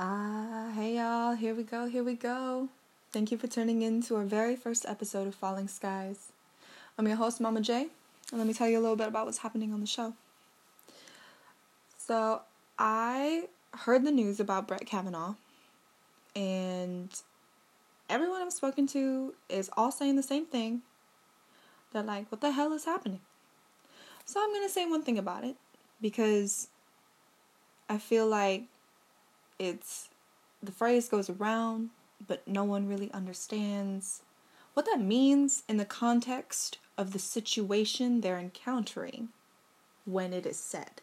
Ah, hey y'all, here we go, here we go. Thank you for tuning in to our very first episode of Falling Skies. I'm your host, Mama J, and let me tell you a little bit about what's happening on the show. So, I heard the news about Brett Kavanaugh, and everyone I've spoken to is all saying the same thing. They're like, what the hell is happening? So, I'm gonna say one thing about it because I feel like it's the phrase goes around, but no one really understands what that means in the context of the situation they're encountering when it is said.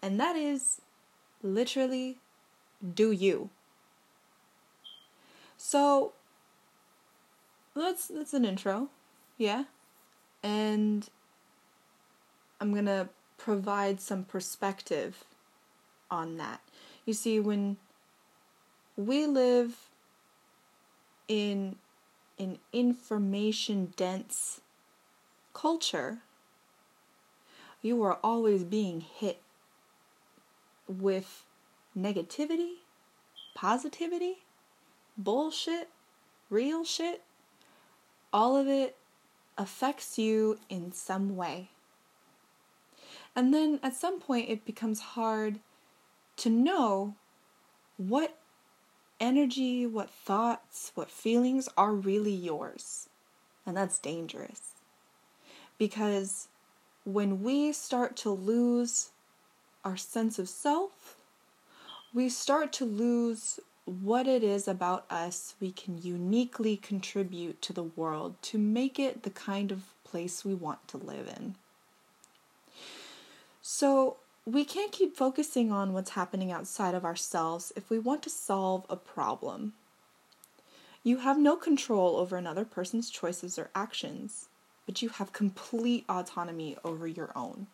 And that is literally do you. So that's that's an intro. Yeah. And I'm going to provide some perspective on that. You see, when we live in an information dense culture, you are always being hit with negativity, positivity, bullshit, real shit. All of it affects you in some way. And then at some point, it becomes hard to know what energy, what thoughts, what feelings are really yours. And that's dangerous. Because when we start to lose our sense of self, we start to lose what it is about us we can uniquely contribute to the world to make it the kind of place we want to live in. So, we can't keep focusing on what's happening outside of ourselves if we want to solve a problem. You have no control over another person's choices or actions, but you have complete autonomy over your own.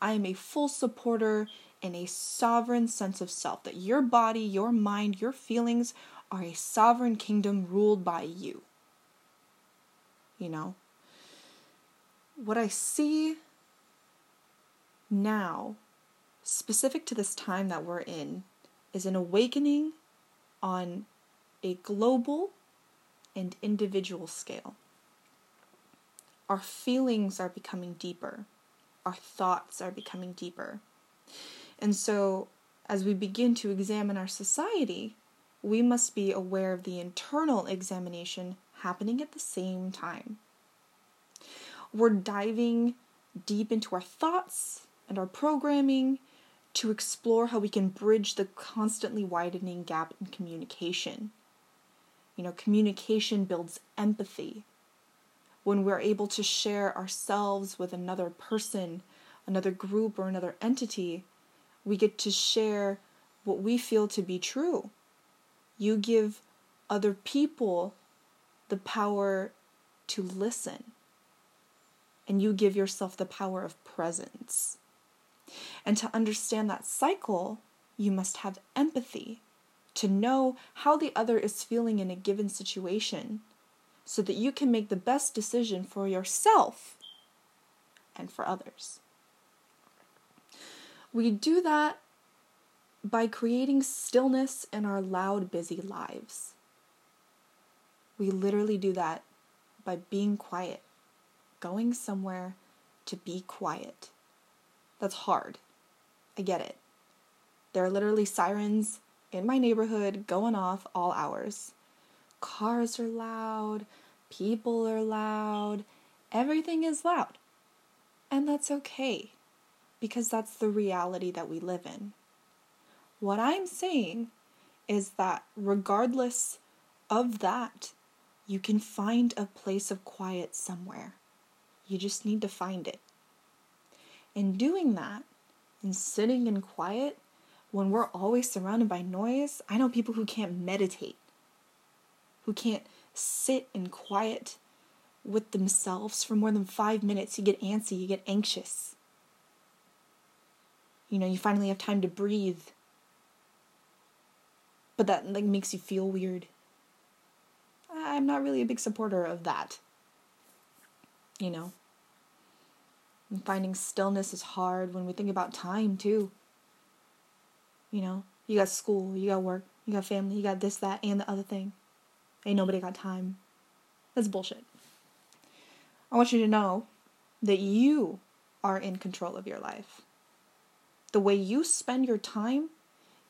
I am a full supporter and a sovereign sense of self that your body, your mind, your feelings are a sovereign kingdom ruled by you. You know? What I see now, specific to this time that we're in, is an awakening on a global and individual scale. Our feelings are becoming deeper, our thoughts are becoming deeper. And so, as we begin to examine our society, we must be aware of the internal examination happening at the same time. We're diving deep into our thoughts and our programming to explore how we can bridge the constantly widening gap in communication. You know, communication builds empathy. When we're able to share ourselves with another person, another group, or another entity, we get to share what we feel to be true. You give other people the power to listen, and you give yourself the power of presence. And to understand that cycle, you must have empathy to know how the other is feeling in a given situation so that you can make the best decision for yourself and for others. We do that by creating stillness in our loud, busy lives. We literally do that by being quiet, going somewhere to be quiet. That's hard. I get it. There are literally sirens in my neighborhood going off all hours. Cars are loud, people are loud, everything is loud. And that's okay because that's the reality that we live in. What I'm saying is that regardless of that, you can find a place of quiet somewhere. You just need to find it. And doing that and sitting in quiet when we're always surrounded by noise, I know people who can't meditate, who can't sit in quiet with themselves for more than five minutes. You get antsy, you get anxious. You know, you finally have time to breathe. But that like makes you feel weird. I'm not really a big supporter of that. You know. And finding stillness is hard when we think about time, too. You know, You got school, you got work, you got family, you got this, that, and the other thing. Ain't nobody got time. That's bullshit. I want you to know that you are in control of your life. The way you spend your time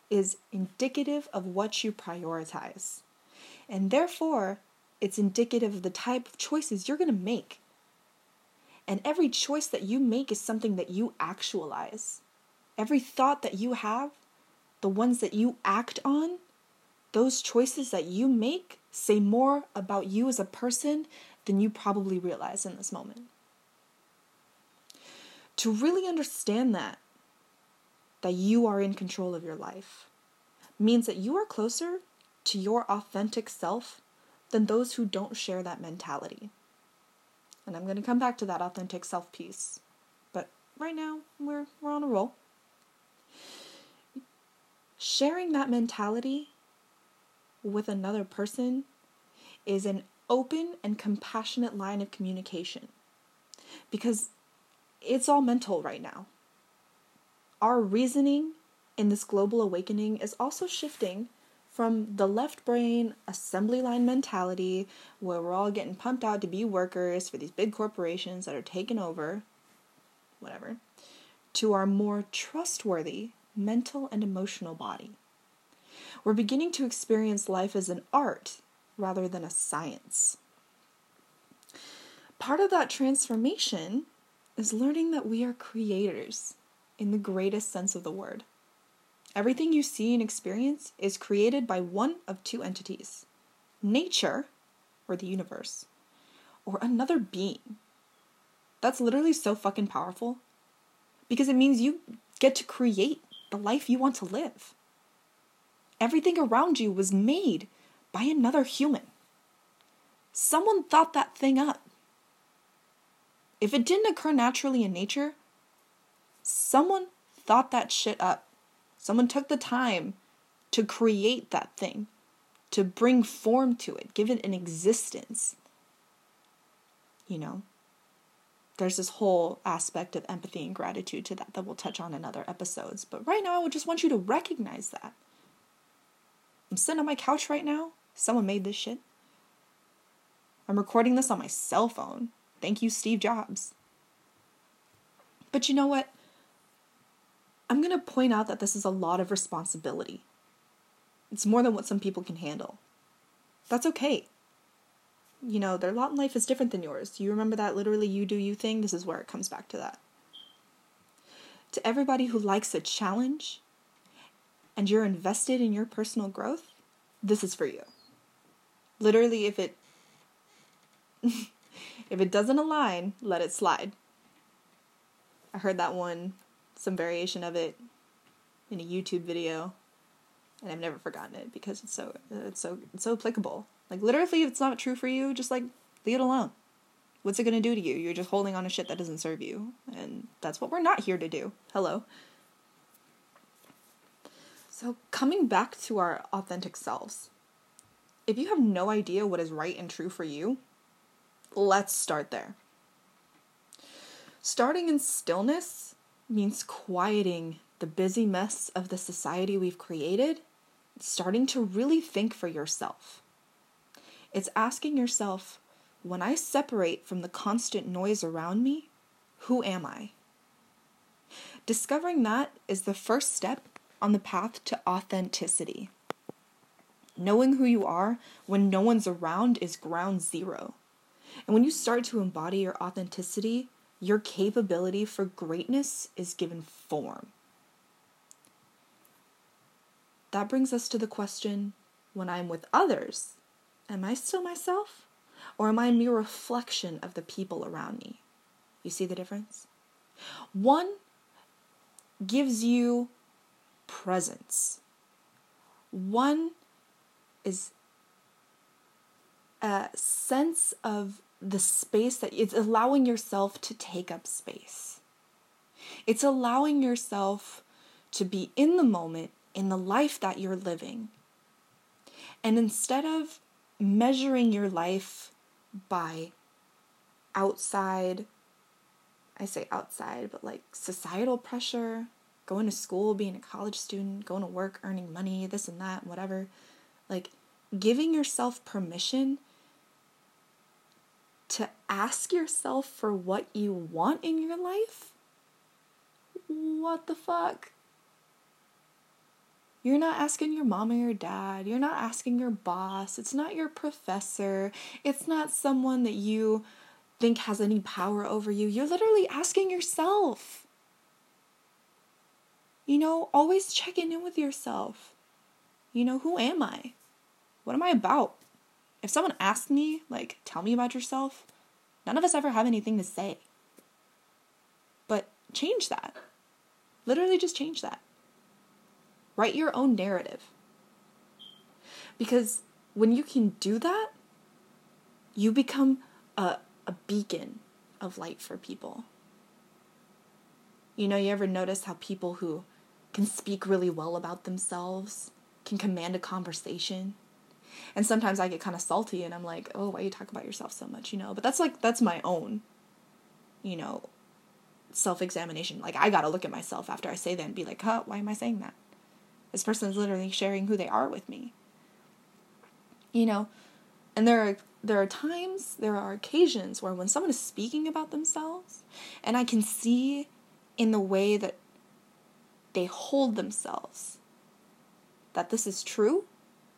is indicative of what you prioritize. And therefore, it's indicative of the type of choices you're going to make. And every choice that you make is something that you actualize. Every thought that you have, the ones that you act on, those choices that you make say more about you as a person than you probably realize in this moment. To really understand that, that you are in control of your life, means that you are closer to your authentic self than those who don't share that mentality. And I'm going to come back to that authentic self piece. But right now, we're, we're on a roll. Sharing that mentality with another person is an open and compassionate line of communication because it's all mental right now. Our reasoning in this global awakening is also shifting from the left brain assembly line mentality where we're all getting pumped out to be workers for these big corporations that are taking over, whatever, to our more trustworthy mental and emotional body. We're beginning to experience life as an art rather than a science. Part of that transformation is learning that we are creators in the greatest sense of the word. Everything you see and experience is created by one of two entities nature, or the universe, or another being. That's literally so fucking powerful because it means you get to create the life you want to live. Everything around you was made by another human. Someone thought that thing up. If it didn't occur naturally in nature, someone thought that shit up. Someone took the time to create that thing, to bring form to it, give it an existence. You know, there's this whole aspect of empathy and gratitude to that that we'll touch on in other episodes. But right now, I would just want you to recognize that. I'm sitting on my couch right now. Someone made this shit. I'm recording this on my cell phone. Thank you, Steve Jobs. But you know what? I'm going to point out that this is a lot of responsibility. It's more than what some people can handle. That's okay. You know, their lot in life is different than yours. You remember that literally you do you thing? This is where it comes back to that. To everybody who likes a challenge and you're invested in your personal growth, this is for you. Literally, if it if it doesn't align, let it slide. I heard that one, some variation of it, in a YouTube video, and I've never forgotten it because it's so it's so it's so applicable. Like literally, if it's not true for you, just like leave it alone. What's it gonna do to you? You're just holding on to shit that doesn't serve you, and that's what we're not here to do. Hello. So coming back to our authentic selves, if you have no idea what is right and true for you, let's start there. Starting in stillness means quieting the busy mess of the society we've created, starting to really think for yourself. It's asking yourself, when I separate from the constant noise around me, who am I? Discovering that is the first step on the path to authenticity. Knowing who you are when no one's around is ground zero. And when you start to embody your authenticity, your capability for greatness is given form. That brings us to the question when I'm with others, am I still myself? Or am I a mere reflection of the people around me? You see the difference? One gives you presence, one is a sense of the space that it's allowing yourself to take up space. It's allowing yourself to be in the moment, in the life that you're living. And instead of measuring your life by outside, I say outside, but like societal pressure, going to school, being a college student, going to work, earning money, this and that, whatever. Like giving yourself permission to ask yourself for what you want in your life? What the fuck? You're not asking your mom or your dad. You're not asking your boss. It's not your professor. It's not someone that you think has any power over you. You're literally asking yourself. You know, always checking in with yourself. You know, who am I? What am I about? If someone asks me, like, tell me about yourself, none of us ever have anything to say. But change that. Literally just change that. Write your own narrative. Because when you can do that, you become a, a beacon of light for people. You know, you ever notice how people who can speak really well about themselves can command a conversation? And sometimes I get kind of salty and I'm like, oh, why you talk about yourself so much, you know? But that's like, that's my own, you know, self examination. Like, I gotta look at myself after I say that and be like, huh, why am I saying that? This person is literally sharing who they are with me. You know, and there are there are times, there are occasions where when someone is speaking about themselves, and I can see in the way that they hold themselves that this is true,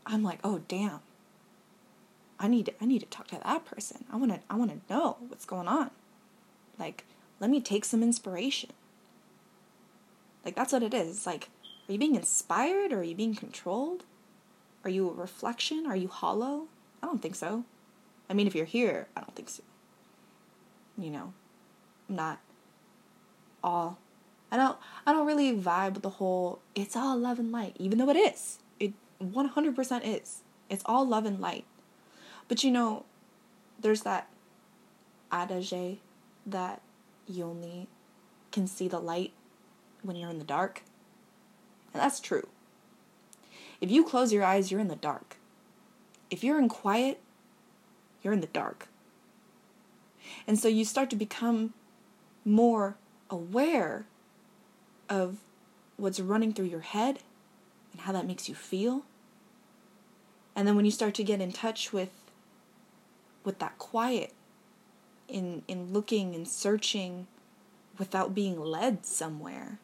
I'm like, oh damn. I need to, I need to talk to that person. I want to I want to know what's going on. Like, let me take some inspiration. Like that's what it is. It's like, are you being inspired or are you being controlled? Are you a reflection? Are you hollow? I don't think so. I mean, if you're here, I don't think so. You know, I'm not all. I don't. I don't really vibe with the whole. It's all love and light, even though it is. It 100% is. It's all love and light. But you know, there's that adage that you only can see the light when you're in the dark. And that's true. If you close your eyes, you're in the dark. If you're in quiet, you're in the dark. And so you start to become more aware of what's running through your head and how that makes you feel. And then when you start to get in touch with with that quiet in in looking and searching without being led somewhere,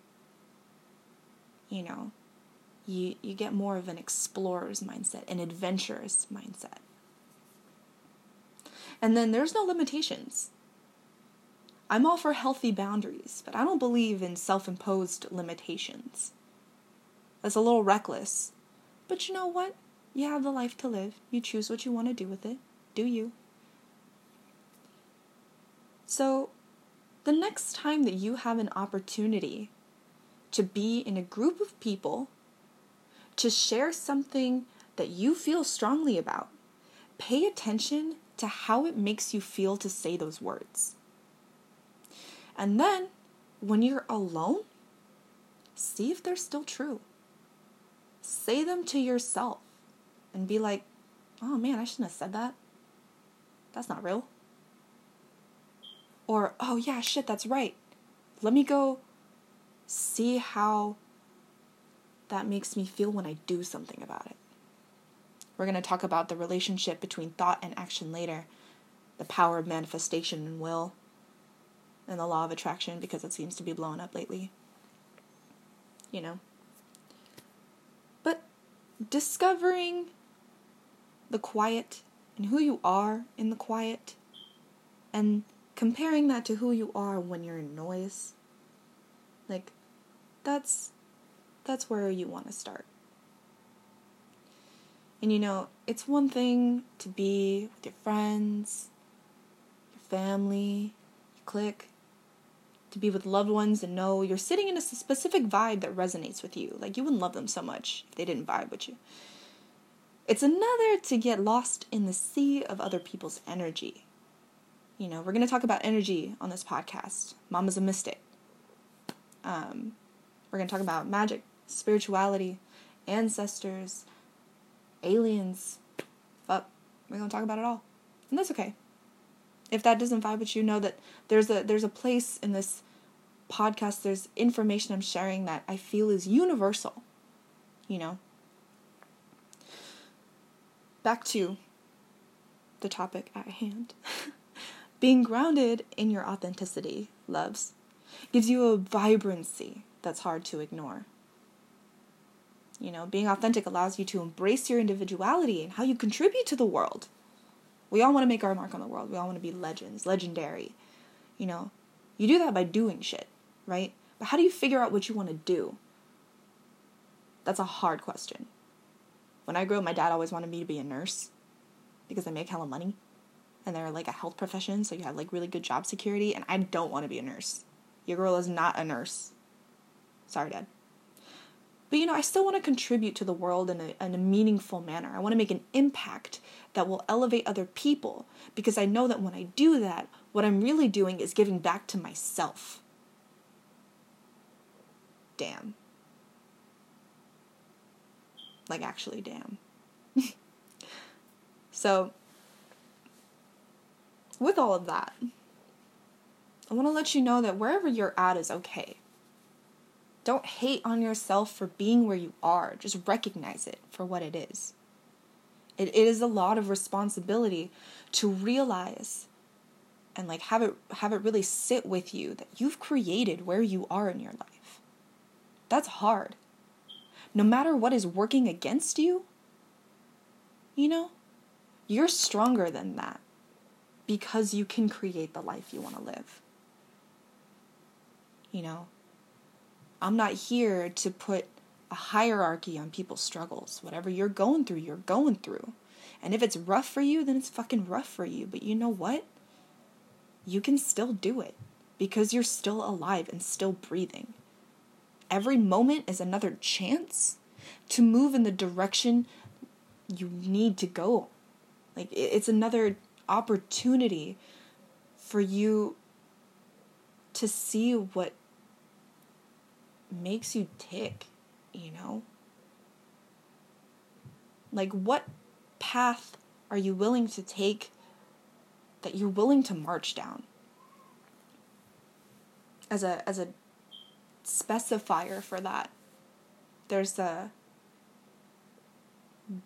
you know, you you get more of an explorer's mindset, an adventurous mindset. And then there's no limitations. I'm all for healthy boundaries, but I don't believe in self imposed limitations. That's a little reckless. But you know what? You have the life to live. You choose what you want to do with it. Do you? So, the next time that you have an opportunity to be in a group of people, to share something that you feel strongly about, pay attention to how it makes you feel to say those words. And then, when you're alone, see if they're still true. Say them to yourself and be like, oh man, I shouldn't have said that. That's not real. Or, oh yeah, shit, that's right. Let me go see how that makes me feel when I do something about it. We're going to talk about the relationship between thought and action later, the power of manifestation and will, and the law of attraction because it seems to be blowing up lately. You know? But discovering the quiet and who you are in the quiet and comparing that to who you are when you're in noise like that's that's where you want to start and you know, it's one thing to be with your friends, your family, your clique, to be with loved ones and know you're sitting in a specific vibe that resonates with you. Like you wouldn't love them so much if they didn't vibe with you. It's another to get lost in the sea of other people's energy. You know, we're going to talk about energy on this podcast. Mama's a mystic. Um, we're going to talk about magic, spirituality, ancestors, aliens. Fuck, we're gonna talk about it all, and that's okay. If that doesn't vibe with you, know that there's a there's a place in this podcast, there's information I'm sharing that I feel is universal, you know? Back to the topic at hand. Being grounded in your authenticity, loves, gives you a vibrancy that's hard to ignore. You know, being authentic allows you to embrace your individuality and how you contribute to the world. We all want to make our mark on the world. We all want to be legends, legendary. You know, you do that by doing shit, right? But how do you figure out what you want to do? That's a hard question. When I grew up, my dad always wanted me to be a nurse because I make hella money and they're like a health profession, so you have like really good job security. And I don't want to be a nurse. Your girl is not a nurse. Sorry, Dad. But you know, I still want to contribute to the world in a, in a meaningful manner. I want to make an impact that will elevate other people because I know that when I do that, what I'm really doing is giving back to myself. Damn. Like, actually, damn. so, with all of that, I want to let you know that wherever you're at is okay. Don't hate on yourself for being where you are. Just recognize it for what it is. It, it is a lot of responsibility to realize and like have it have it really sit with you that you've created where you are in your life. That's hard. No matter what is working against you, you know, you're stronger than that because you can create the life you want to live. You know, I'm not here to put a hierarchy on people's struggles. Whatever you're going through, you're going through. And if it's rough for you, then it's fucking rough for you. But you know what? You can still do it because you're still alive and still breathing. Every moment is another chance to move in the direction you need to go. Like, it's another opportunity for you to see what makes you tick, you know? Like, what path are you willing to take that you're willing to march down? As a, as a specifier for that, there's a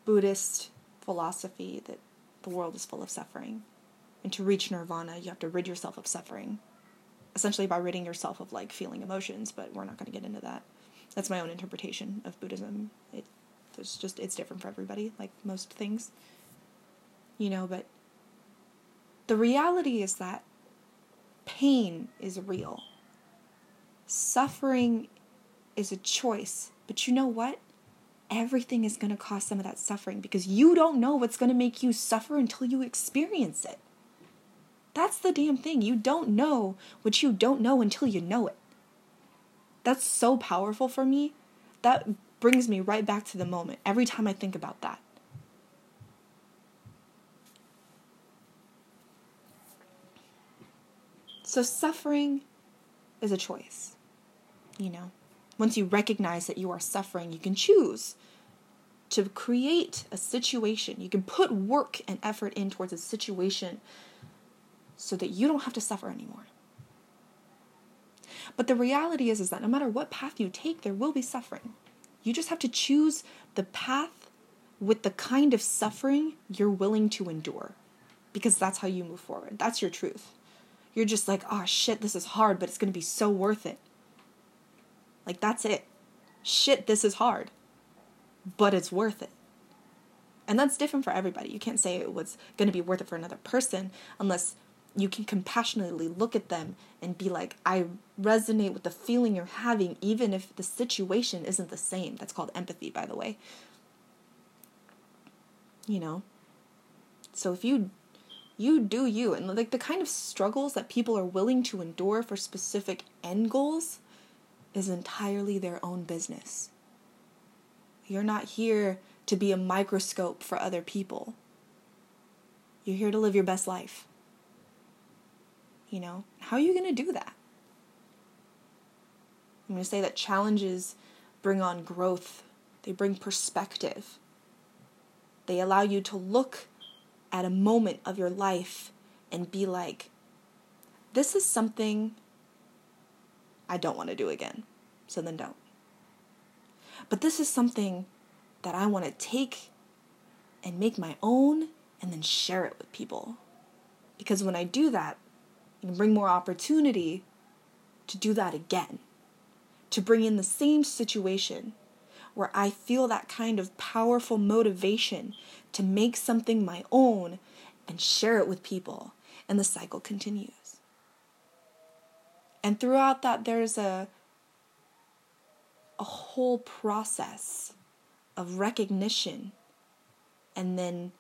Buddhist philosophy that the world is full of suffering. And to reach nirvana, you have to rid yourself of suffering essentially by ridding yourself of like feeling emotions, but we're not going to get into that. That's my own interpretation of Buddhism. It there's just it's different for everybody, like most things. You know, but the reality is that pain is real. Suffering is a choice, but you know what? Everything is going to cause some of that suffering because you don't know what's going to make you suffer until you experience it. That's the damn thing. You don't know what you don't know until you know it. That's so powerful for me. That brings me right back to the moment every time I think about that. So, suffering is a choice. You know, once you recognize that you are suffering, you can choose to create a situation. You can put work and effort in towards a situation so that you don't have to suffer anymore. But the reality is, is that no matter what path you take, there will be suffering. You just have to choose the path with the kind of suffering you're willing to endure because that's how you move forward. That's your truth. You're just like, oh shit, this is hard, but it's going to be so worth it. Like, that's it. Shit, this is hard, but it's worth it. And that's different for everybody. You can't say it was going to be worth it for another person unless you can compassionately look at them and be like, I resonate with the feeling you're having, even if the situation isn't the same. That's called empathy, by the way. You know? So if you you do you and like the kind of struggles that people are willing to endure for specific end goals is entirely their own business. You're not here to be a microscope for other people. You're here to live your best life. You know, how are you going to do that? I'm going to say that challenges bring on growth, they bring perspective. They allow you to look at a moment of your life and be like, this is something I don't want to do again. So then don't. But this is something that I want to take and make my own and then share it with people. Because when I do that, I can bring more opportunity to do that again, to bring in the same situation where I feel that kind of powerful motivation to make something my own and share it with people. And the cycle continues. And throughout that, there's a, a whole process of recognition and then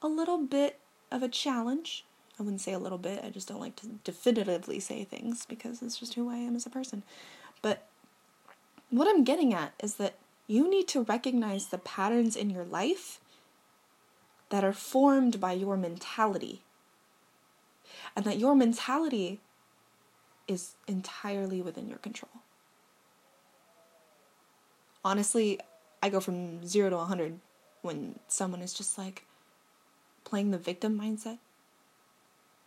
a little bit of a challenge. I wouldn't say a little bit, I just don't like to definitively say things because it's just who I am as a person. But what I'm getting at is that you need to recognize the patterns in your life that are formed by your mentality. And that your mentality is entirely within your control. Honestly, I go from zero to 100 when someone is just like playing the victim mindset.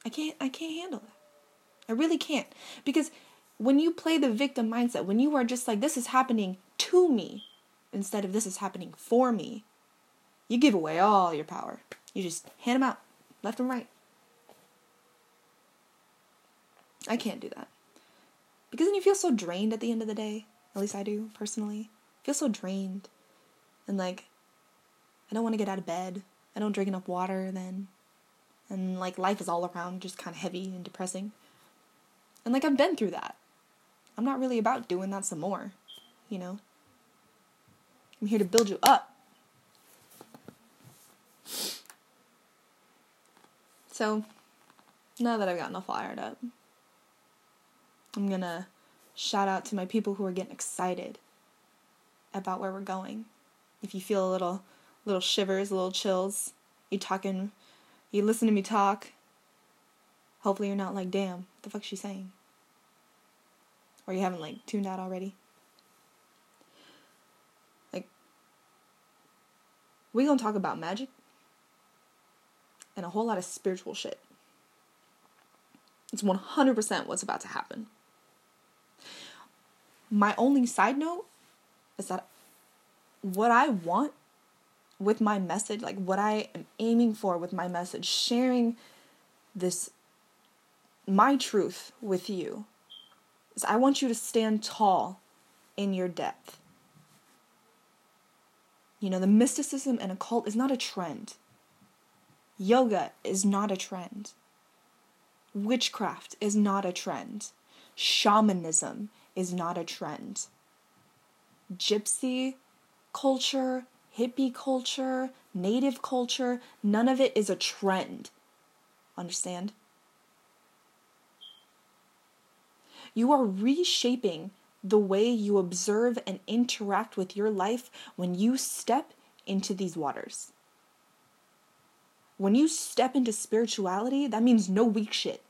I can't I can't handle that. I really can't because when you play the victim mindset, when you are just like this is happening to me instead of this is happening for me, you give away all your power. You just hand them out left and right. I can't do that. Because then you feel so drained at the end of the day. At least I do personally. I feel so drained. And like I don't want to get out of bed. I don't drink enough water then. And like life is all around just kind of heavy and depressing. And like I've been through that. I'm not really about doing that some more, you know? I'm here to build you up. So, now that I've gotten all fired up, I'm gonna shout out to my people who are getting excited about where we're going. If you feel a little little shivers, a little chills, you talking you listen to me talk. Hopefully you're not like, damn, what the fuck's she saying? Or you haven't like tuned out already. Like we gonna talk about magic and a whole lot of spiritual shit. It's 100% what's about to happen. My only side note is that what I want with my message, like what I am aiming for with my message, sharing this, my truth with you, is I want you to stand tall in your depth. You know, the mysticism and occult is not a trend. Yoga is not a trend. Witchcraft is not a trend. Shamanism is not a trend. Gypsy culture, hippie culture, native culture, none of it is a trend. Understand? You are reshaping the way you observe and interact with your life when you step into these waters. When you step into spirituality, that means no weak shit.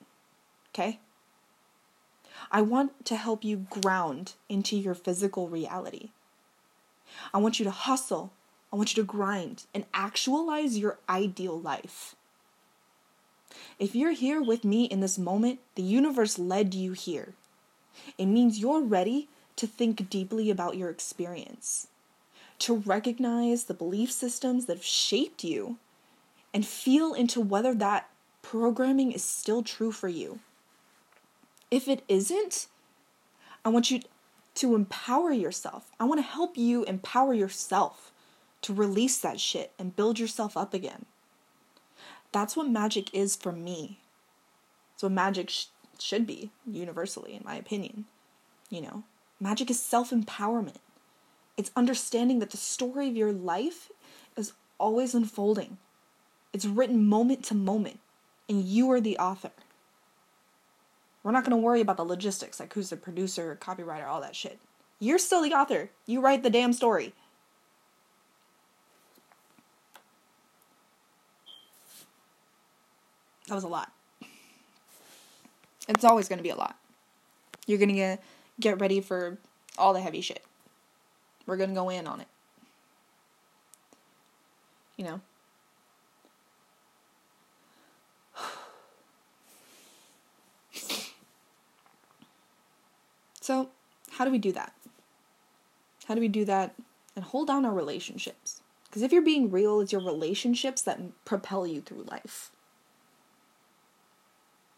Okay? I want to help you ground into your physical reality. I want you to hustle. I want you to grind and actualize your ideal life. If you're here with me in this moment, the universe led you here. It means you're ready to think deeply about your experience, to recognize the belief systems that have shaped you, and feel into whether that programming is still true for you. If it isn't, I want you to empower yourself. I want to help you empower yourself to release that shit and build yourself up again. That's what magic is for me. It's what magic sh- should be, universally, in my opinion. You know, magic is self empowerment. It's understanding that the story of your life is always unfolding. It's written moment to moment, and you are the author. We're not going to worry about the logistics, like who's the producer, copywriter, all that shit. You're still the author. You write the damn story. That was a lot. It's always going to be a lot. You're going to get ready for all the heavy shit. We're going to go in on it. You know? So, how do we do that? How do we do that and hold down our relationships? Because if you're being real, it's your relationships that propel you through life.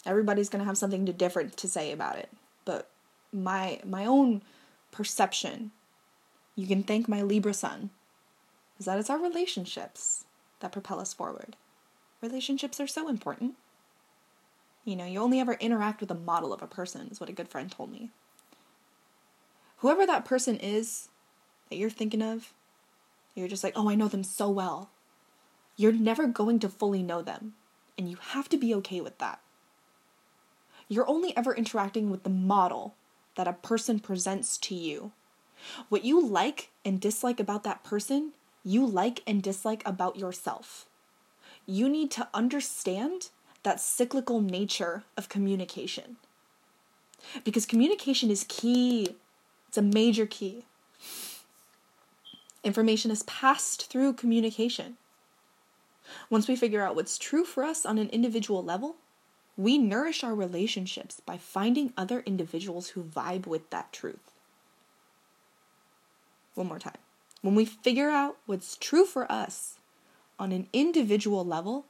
Everybody's going to have something different to say about it, but my my own perception, you can thank my Libra sun, is that it's our relationships that propel us forward. Relationships are so important. You know, you only ever interact with a model of a person, is what a good friend told me. Whoever that person is that you're thinking of, you're just like, oh, I know them so well. You're never going to fully know them, and you have to be okay with that. You're only ever interacting with the model that a person presents to you. What you like and dislike about that person, you like and dislike about yourself. You need to understand that cyclical nature of communication. Because communication is key, it's a major key. Information is passed through communication. Once we figure out what's true for us on an individual level, we nourish our relationships by finding other individuals who vibe with that truth. One more time. When we figure out what's true for us on an individual level,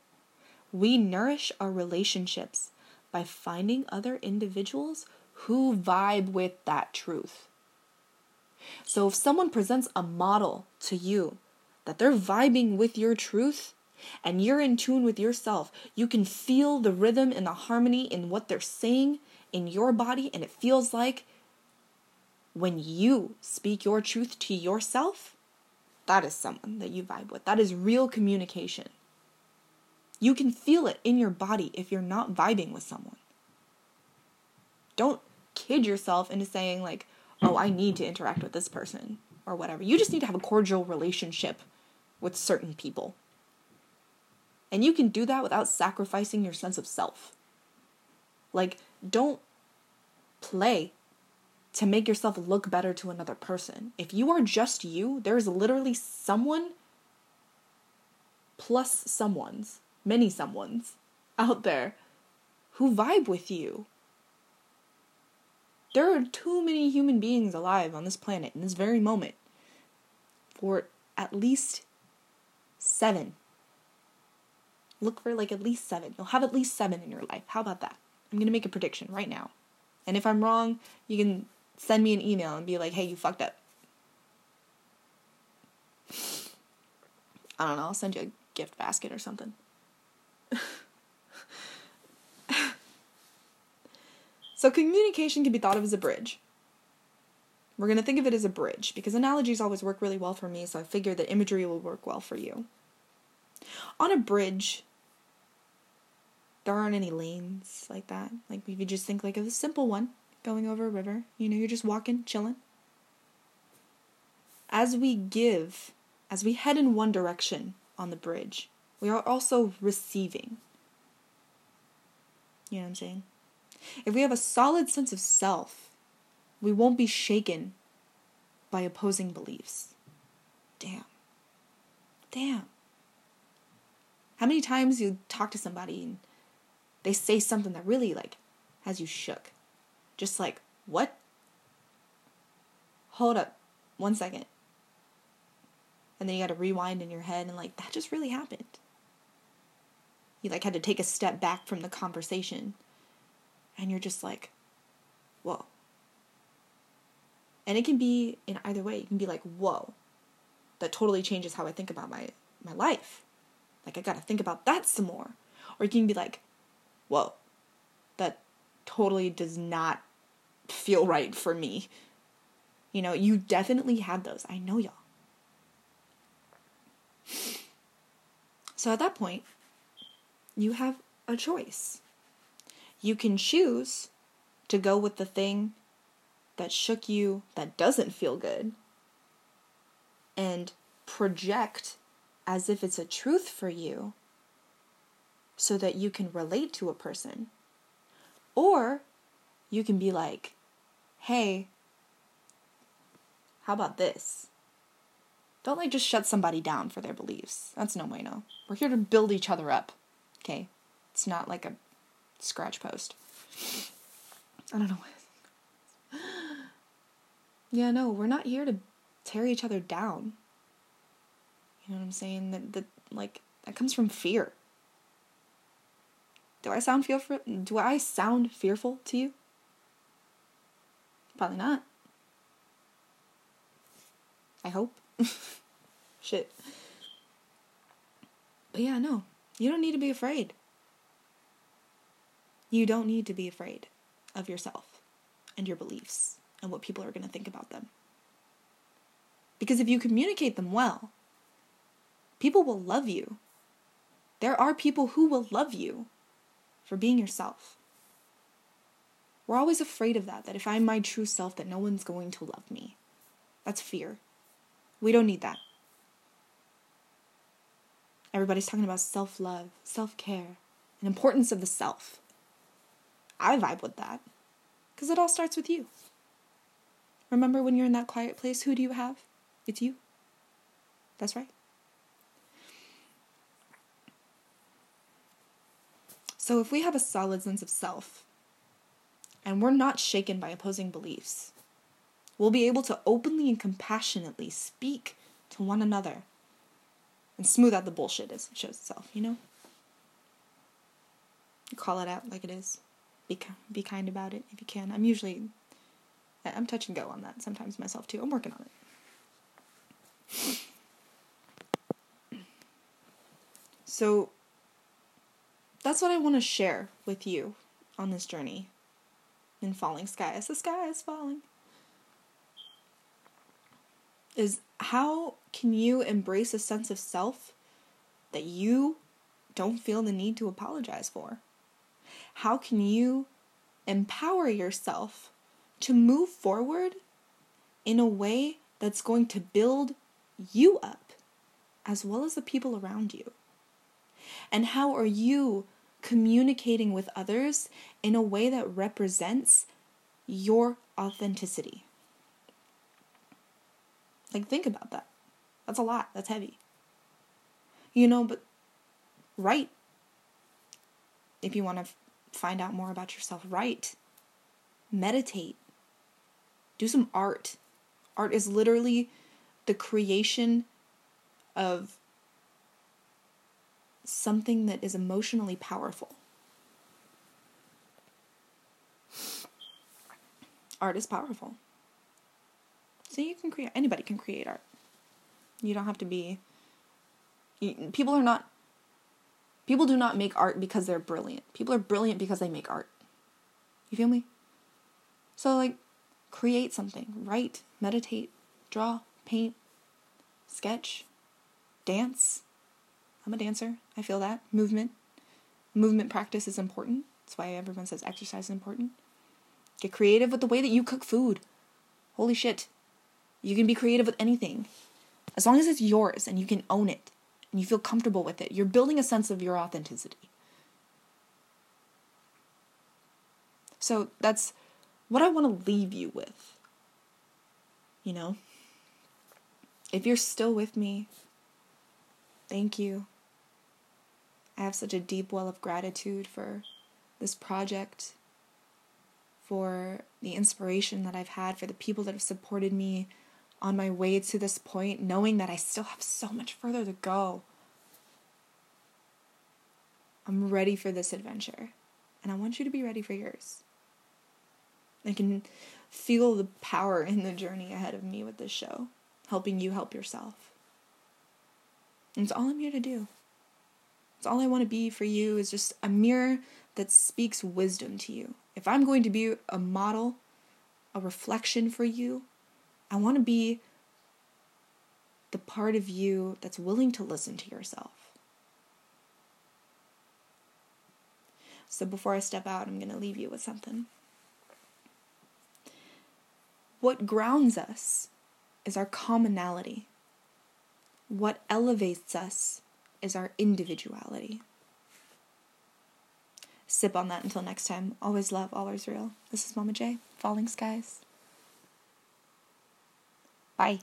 we nourish our relationships by finding other individuals who vibe with that truth. So if someone presents a model to you that they're vibing with your truth and you're in tune with yourself, you can feel the rhythm and the harmony in what they're saying in your body, and it feels like when you speak your truth to yourself, that is someone that you vibe with. That is real communication. You can feel it in your body if you're not vibing with someone. Don't kid yourself into saying, like, oh, I need to interact with this person or whatever. You just need to have a cordial relationship with certain people. And you can do that without sacrificing your sense of self. Like, don't play to make yourself look better to another person. If you are just you, there is literally someone plus someone's many someones out there who vibe with you. There are too many human beings alive on this planet in this very moment for at least seven. Look for like at least seven. You'll have at least seven in your life. How about that? I'm going to make a prediction right now. And if I'm wrong, you can send me an email and be like, hey, you fucked up. I don't know, I'll send you a gift basket or something. so, communication can be thought of as a bridge. We're going to think of it as a bridge because analogies always work really well for me, so I figure that imagery will work well for you. On a bridge, there aren't any lanes like that. Like, if you just think like of a simple one going over a river, you know, you're just walking, chilling. As we give, as we head in one direction on the bridge, we are also receiving. You know what I'm saying? If we have a solid sense of self, we won't be shaken by opposing beliefs. Damn. Damn. How many times you talk to somebody and they say something that really like has you shook? Just like, what? Hold up. One second. And then you got to rewind in your head and like that just really happened. You like had to take a step back from the conversation and you're just like, whoa. And it can be in either way. You can be like, whoa, that totally changes how I think about my, my life. Like, I gotta think about that some more. Or you can be like, whoa, that totally does not feel right for me. You know, you definitely had those. I know y'all. So at that point, you have a choice. You can choose to go with the thing that shook you that doesn't feel good and project as if it's a truth for you so that you can relate to a person. Or you can be like, hey, how about this? Don't like just shut somebody down for their beliefs. That's no bueno. We're here to build each other up. Okay? It's not like a scratch post. I don't know. Yeah, no, we're not here to tear each other down. You know what I'm saying? That that like that comes from fear. Do I sound feel do I sound fearful to you? Probably not. I hope. Shit. But yeah, no. You don't need to be afraid. You don't need to be afraid of yourself and your beliefs and what people are going to think about them. Because if you communicate them well, people will love you. There are people who will love you for being yourself. We're always afraid of that, that if I'm my true self, that no one's going to love me. That's fear. We don't need that. Everybody's talking about self love, self care, and importance of the self. I vibe with that because it all starts with you. Remember when you're in that quiet place, who do you have? It's you. That's right. So if we have a solid sense of self and we're not shaken by opposing beliefs, we'll be able to openly and compassionately speak to one another and smooth out the bullshit as it shows itself, you know? Call it out like it is. Be, be kind about it if you can. I'm usually I'm touch and go on that sometimes myself too. I'm working on it. So that's what I want to share with you on this journey in falling sky as the sky is falling. Is how can you embrace a sense of self that you don't feel the need to apologize for? How can you empower yourself to move forward in a way that's going to build you up as well as the people around you? And how are you communicating with others in a way that represents your authenticity? Like, think about that. That's a lot. That's heavy. You know, but write. If you want to find out more about yourself, write. Meditate do some art. Art is literally the creation of something that is emotionally powerful. Art is powerful. So you can create, anybody can create art. You don't have to be, people are not, people do not make art because they're brilliant. People are brilliant because they make art. You feel me? So, like, create something, write, meditate, draw, paint, sketch, dance. I'm a dancer. I feel that. Movement. Movement practice is important. That's why everyone says exercise is important. Get creative with the way that you cook food. Holy shit. You can be creative with anything. As long as it's yours and you can own it and you feel comfortable with it, you're building a sense of your authenticity. So that's what I want to leave you with. You know? If you're still with me, thank you. I have such a deep well of gratitude for this project, for the inspiration that I've had, for the people that have supported me on my way to this point, knowing that I still have so much further to go. I'm ready for this adventure, and I want you to be ready for yours. I can feel the power in the journey ahead of me with this show, helping you help yourself. And it's all I'm here to do. It's all I want to be for you is just a mirror that speaks wisdom to you. If I'm going to be a model, a reflection for you, I want to be the part of you that's willing to listen to yourself. So before I step out, I'm going to leave you with something. What grounds us is our commonality. What elevates us is our individuality. Sip on that until next time. Always love, always real. This is Mama J, Falling Skies. Bye.